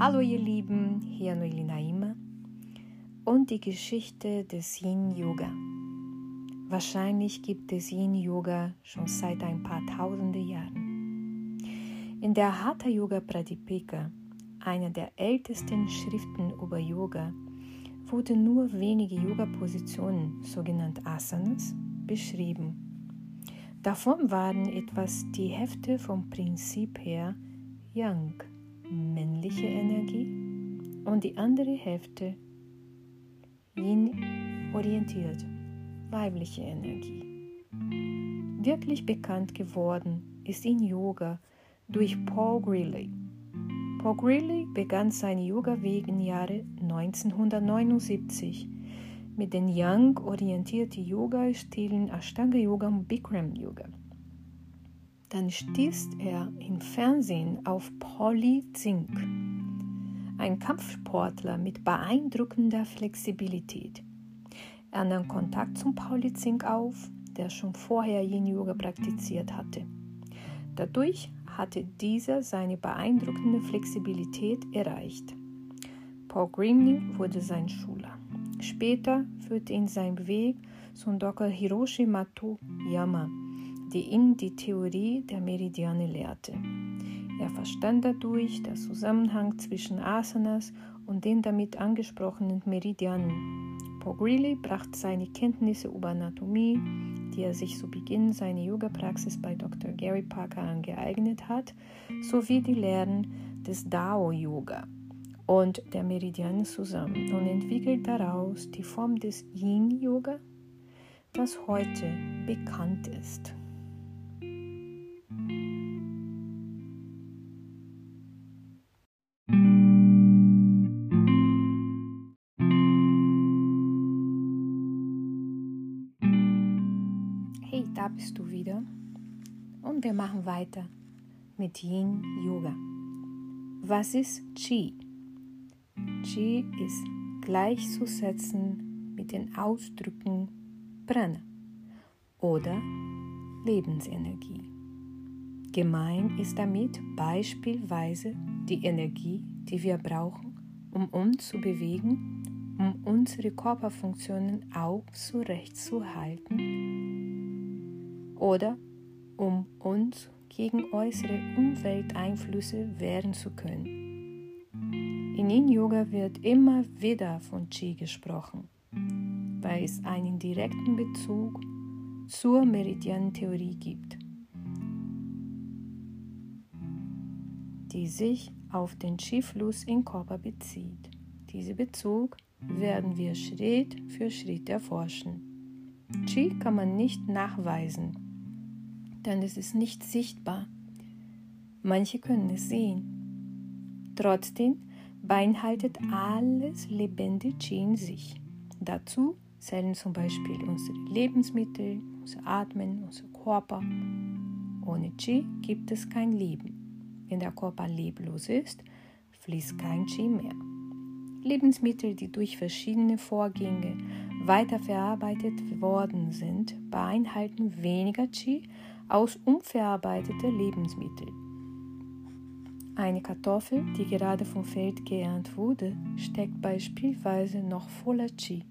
Hallo ihr Lieben, hier Noeli Naima und die Geschichte des Yin Yoga. Wahrscheinlich gibt es Yin Yoga schon seit ein paar tausende Jahren. In der Hatha Yoga Pradipika, einer der ältesten Schriften über Yoga, wurden nur wenige Yoga-Positionen, sogenannte Asanas, beschrieben. Davon waren etwas die Hälfte vom Prinzip her Yang, männliche Energie, und die andere Hälfte Yin orientiert, weibliche Energie. Wirklich bekannt geworden ist in Yoga durch Paul Greeley. Paul Greeley begann seine Yoga-Weg im Jahre 1979 mit den Yang-orientierten Yoga-Stilen Ashtanga Yoga und Bikram Yoga. Dann stieß er im Fernsehen auf Pauli Zink, ein Kampfsportler mit beeindruckender Flexibilität. Er nahm Kontakt zum Pauli Zink auf, der schon vorher Yin Yoga praktiziert hatte. Dadurch hatte dieser seine beeindruckende Flexibilität erreicht. Paul Greening wurde sein Schüler. Später führte ihn sein Weg zum Dr. Hiroshi Matuyama, die ihn die Theorie der Meridiane lehrte. Er verstand dadurch den Zusammenhang zwischen Asanas und den damit angesprochenen Meridianen. Paul Greeley brachte seine Kenntnisse über Anatomie, die er sich zu Beginn seiner Yoga-Praxis bei Dr. Gary Parker angeeignet hat, sowie die Lehren des Dao-Yoga und der Meridiane zusammen und entwickelt daraus die Form des Yin-Yoga, das heute bekannt ist. Wir machen weiter mit Yin Yoga. Was ist Qi? Qi ist gleichzusetzen mit den Ausdrücken Prana oder Lebensenergie. Gemein ist damit beispielsweise die Energie, die wir brauchen, um uns zu bewegen, um unsere Körperfunktionen aufrechtzuerhalten oder um uns gegen äußere Umwelteinflüsse wehren zu können. In Yin Yoga wird immer wieder von Qi gesprochen, weil es einen direkten Bezug zur Meridiantheorie gibt, die sich auf den Qi-Fluss im Körper bezieht. Diesen Bezug werden wir Schritt für Schritt erforschen. Qi kann man nicht nachweisen, denn es ist nicht sichtbar. Manche können es sehen. Trotzdem beinhaltet alles lebendige in sich. Dazu zählen zum Beispiel unsere Lebensmittel, unser Atmen, unser Körper. Ohne Qi gibt es kein Leben. Wenn der Körper leblos ist, fließt kein Qi mehr. Lebensmittel, die durch verschiedene Vorgänge weiterverarbeitet worden sind, beinhalten weniger Qi aus unverarbeiteten Lebensmitteln. Eine Kartoffel, die gerade vom Feld geerntet wurde, steckt beispielsweise noch voller Qi.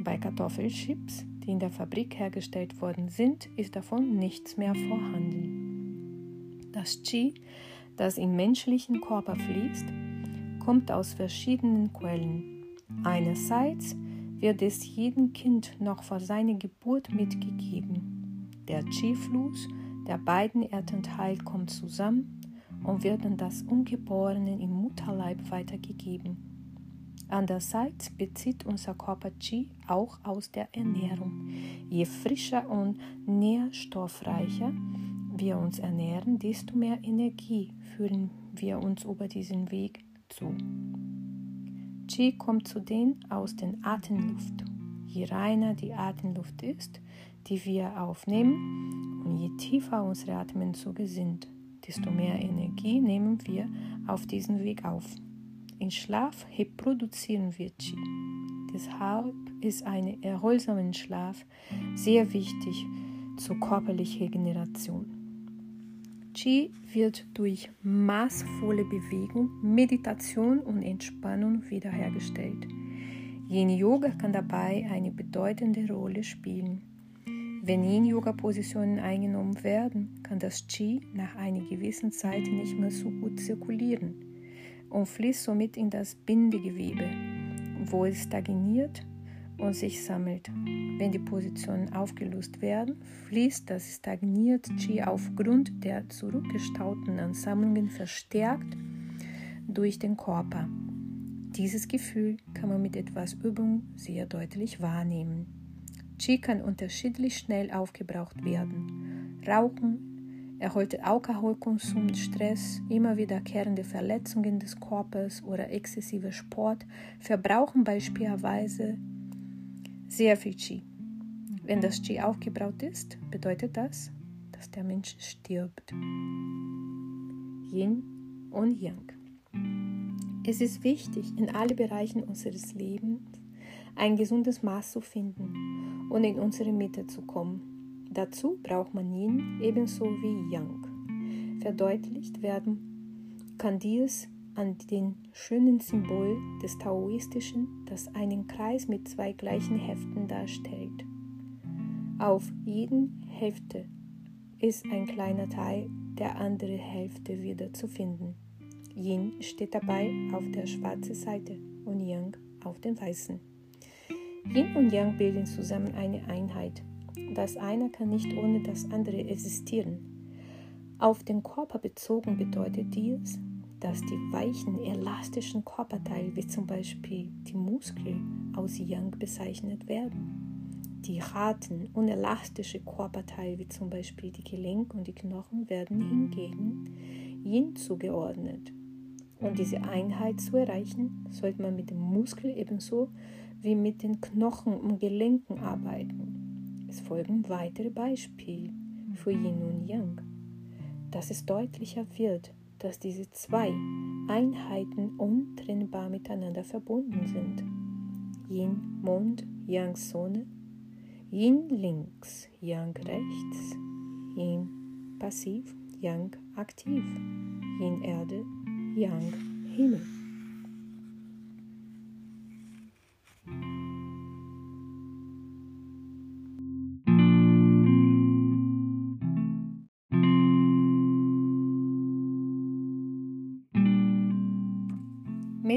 Bei Kartoffelchips, die in der Fabrik hergestellt worden sind, ist davon nichts mehr vorhanden. Das Qi, das im menschlichen Körper fließt, kommt aus verschiedenen Quellen. Einerseits wird es jedem Kind noch vor seiner Geburt mitgegeben. Der Qi-Fluss der beiden Erdteile kommt zusammen und wird an das Ungeborene im Mutterleib weitergegeben. Andererseits bezieht unser Körper Qi auch aus der Ernährung. Je frischer und nährstoffreicher wir uns ernähren, desto mehr Energie führen wir uns über diesen Weg zu. Qi kommt zudem aus der Atemluft. Je reiner die Atemluft ist, die wir aufnehmen. Und je tiefer unsere Atemzüge sind, desto mehr Energie nehmen wir auf diesem Weg auf. Im Schlaf reproduzieren wir Qi. Deshalb ist ein erholsamer Schlaf sehr wichtig zur körperlichen Regeneration. Qi wird durch maßvolle Bewegung, Meditation und Entspannung wiederhergestellt. Yin-Yoga kann dabei eine bedeutende Rolle spielen. Wenn Yin-Yoga-Positionen eingenommen werden, kann das Qi nach einer gewissen Zeit nicht mehr so gut zirkulieren und fließt somit in das Bindegewebe, wo es stagniert und sich sammelt. Wenn die Positionen aufgelöst werden, fließt das stagnierte Qi aufgrund der zurückgestauten Ansammlungen verstärkt durch den Körper. Dieses Gefühl kann man mit etwas Übung sehr deutlich wahrnehmen. Qi kann unterschiedlich schnell aufgebraucht werden. Rauchen, erholter Alkoholkonsum, Stress, immer wiederkehrende Verletzungen des Körpers oder exzessiver Sport verbrauchen beispielsweise sehr viel Qi. Wenn das Qi aufgebraut ist, bedeutet das, dass der Mensch stirbt. Yin und Yang. Es ist wichtig, in allen Bereichen unseres Lebens ein gesundes Maß zu finden und in unsere Mitte zu kommen. Dazu braucht man Yin ebenso wie Yang. Verdeutlicht werden kann dies an dem schönen Symbol des Taoistischen, das einen Kreis mit zwei gleichen Heften darstellt. Auf jeden Hälfte ist ein kleiner Teil der anderen Hälfte wieder zu finden. Yin steht dabei auf der schwarzen Seite und Yang auf den weißen. Yin und Yang bilden zusammen eine Einheit. Das eine kann nicht ohne das andere existieren. Auf den Körper bezogen bedeutet dies, dass die weichen, elastischen Körperteile, wie zum Beispiel die Muskeln, aus Yang bezeichnet werden. Die harten, unelastischen Körperteile, wie zum Beispiel die Gelenke und die Knochen, werden hingegen Yin zugeordnet. Um diese Einheit zu erreichen, sollte man mit dem Muskel ebenso wie mit den Knochen und Gelenken arbeiten. Es folgen weitere Beispiele für Yin und Yang, dass es deutlicher wird, dass diese zwei Einheiten untrennbar miteinander verbunden sind. Yin Mond, Yang Sonne, Yin links, Yang rechts, Yin passiv, Yang aktiv, Yin Erde, Yang Himmel.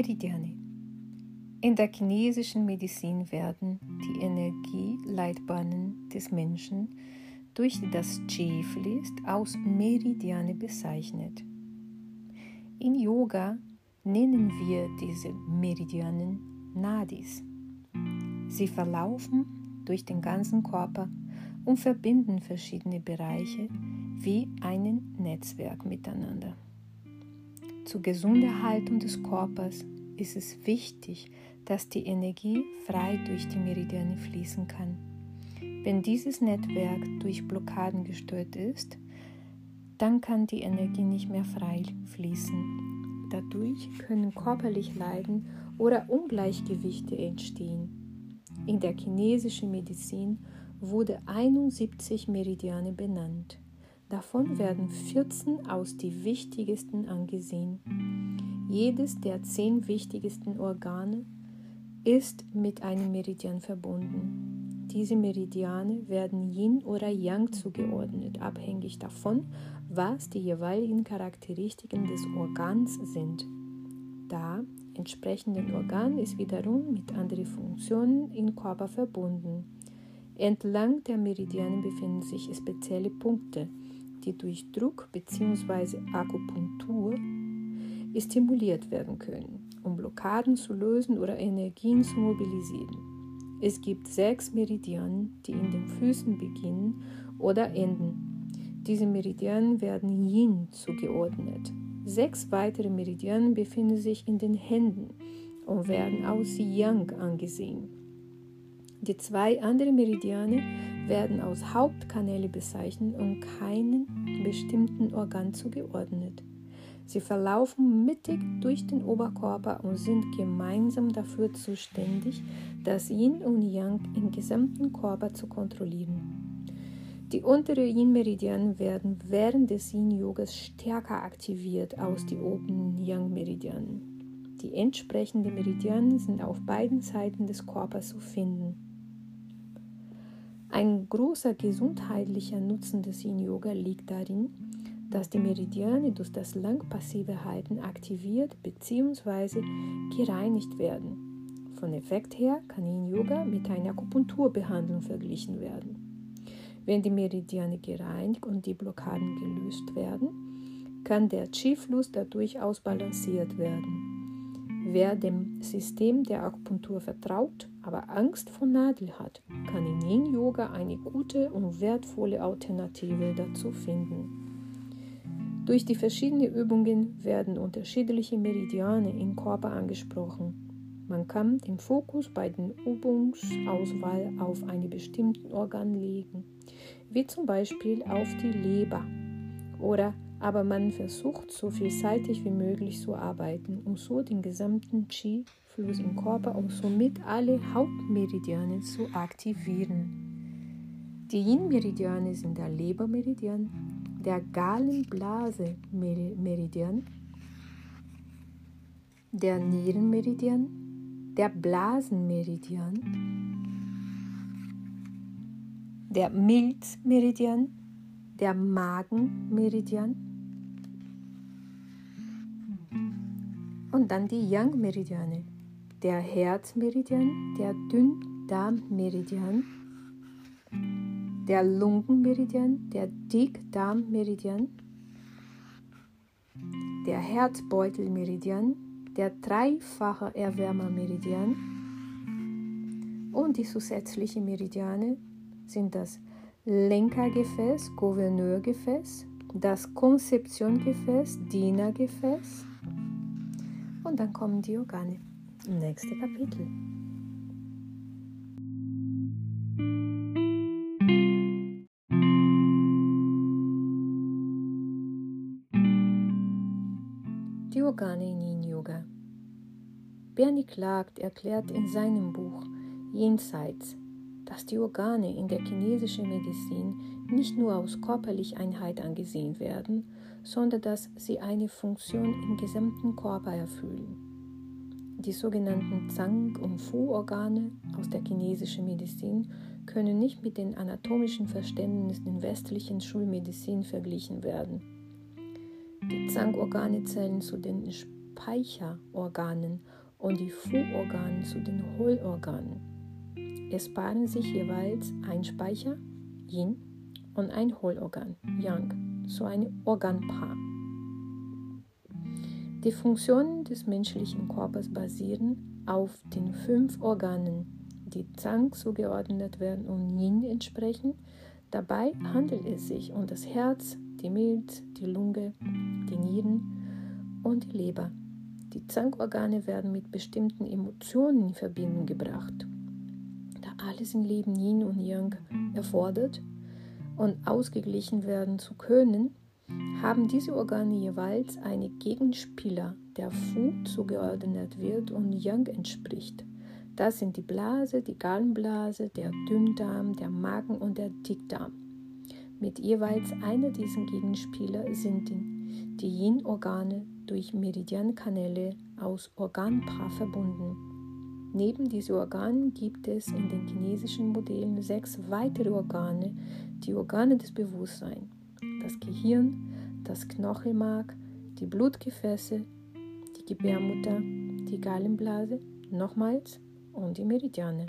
Meridiane. In der chinesischen Medizin werden die Energieleitbahnen des Menschen, durch das Qi fließt, aus Meridiane bezeichnet. In Yoga nennen wir diese Meridianen Nadis. Sie verlaufen durch den ganzen Körper und verbinden verschiedene Bereiche wie ein Netzwerk miteinander. Zur gesunden Haltung des Körpers ist es wichtig, dass die Energie frei durch die Meridiane fließen kann. Wenn dieses Netzwerk durch Blockaden gestört ist, dann kann die Energie nicht mehr frei fließen. Dadurch können körperlich Leiden oder Ungleichgewichte entstehen. In der chinesischen Medizin wurde 71 Meridiane benannt. Davon werden 14 aus die wichtigsten angesehen. Jedes der zehn wichtigsten Organe ist mit einem Meridian verbunden. Diese Meridiane werden Yin oder Yang zugeordnet, abhängig davon, was die jeweiligen Charakteristiken des Organs sind. Da entsprechenden Organ ist wiederum mit anderen Funktionen im Körper verbunden. Entlang der Meridiane befinden sich spezielle Punkte, die durch Druck bzw. Akupunktur stimuliert werden können, um Blockaden zu lösen oder Energien zu mobilisieren. Es gibt sechs Meridianen, die in den Füßen beginnen oder enden. Diese Meridianen werden Yin zugeordnet. Sechs weitere Meridianen befinden sich in den Händen und werden aus Yang angesehen. Die zwei anderen Meridiane werden als Hauptkanäle bezeichnet und keinen bestimmten Organ zugeordnet. Sie verlaufen mittig durch den Oberkörper und sind gemeinsam dafür zuständig, das Yin und Yang im gesamten Körper zu kontrollieren. Die untere Yin-Meridian werden während des Yin-Yogas stärker aktiviert als die oberen Yang-Meridianen. Die entsprechenden Meridianen sind auf beiden Seiten des Körpers zu finden. Ein großer gesundheitlicher Nutzen des Yin-Yoga liegt darin, dass die Meridiane durch das langpassive Halten aktiviert bzw. gereinigt werden. Von Effekt her kann Yin-Yoga mit einer Akupunkturbehandlung verglichen werden. Wenn die Meridiane gereinigt und die Blockaden gelöst werden, kann der Qi-Fluss dadurch ausbalanciert werden. Wer dem System der Akupunktur vertraut, aber Angst vor Nadel hat, kann in Yin Yoga eine gute und wertvolle Alternative dazu finden. Durch die verschiedenen Übungen werden unterschiedliche Meridiane im Körper angesprochen. Man kann den Fokus bei der Übungsauswahl auf einen bestimmten Organ legen wie zum Beispiel auf die Leber. Oder aber man versucht so vielseitig wie möglich zu arbeiten, um so den gesamten Qi-Fluss im Körper und somit alle Hauptmeridiane zu aktivieren. Die Yin-Meridiane sind der Lebermeridian, der Gallenblase-Meridian, der Nierenmeridian, der Blasenmeridian, der Milzmeridian, der Magenmeridian und dann die Yang-Meridiane, der Herzmeridian, der Dünndarmmeridian, der Lungenmeridian, der Dickdarmmeridian, der Herzbeutelmeridian, der dreifache Erwärmermeridian. Und die zusätzlichen Meridiane sind das Lenkergefäß, Gouverneurgefäß, das Konzeptiongefäß, Dienergefäß und dann kommen die Organe im nächsten Kapitel. Die Organe in Yin Yoga. Bernie Clark erklärt in seinem Buch Jenseits dass die Organe in der chinesischen Medizin nicht nur aus körperlicher Einheit angesehen werden, sondern dass sie eine Funktion im gesamten Körper erfüllen. Die sogenannten Zang- und Fu-Organe aus der chinesischen Medizin können nicht mit den anatomischen Verständnissen in westlichen Schulmedizin verglichen werden. Die Zang-Organe zählen zu den Speicherorganen und die Fu-Organe zu den Hohlorganen. Es paaren sich jeweils ein Speicher, Yin, und ein Hohlorgan, Yang, so ein Organpaar. Die Funktionen des menschlichen Körpers basieren auf den fünf Organen, die Zang zugeordnet werden und Yin entsprechen. Dabei handelt es sich um das Herz, die Milz, die Lunge, die Nieren und die Leber. Die Zangorgane werden mit bestimmten Emotionen in Verbindung gebracht alles im Leben Yin und Yang erfordert und ausgeglichen werden zu können, haben diese Organe jeweils einen Gegenspieler, der Fu zugeordnet wird und Yang entspricht. Das sind die Blase, die Gallenblase, der Dünndarm, der Magen und der Dickdarm. Mit jeweils einer dieser Gegenspieler sind die Yin-Organe durch Meridiankanäle aus Organpaar verbunden. Neben diesen Organen gibt es in den chinesischen Modellen sechs weitere Organe, die Organe des Bewusstseins. Das Gehirn, das Knochenmark, die Blutgefäße, die Gebärmutter, die Gallenblase, nochmals und die Meridiane.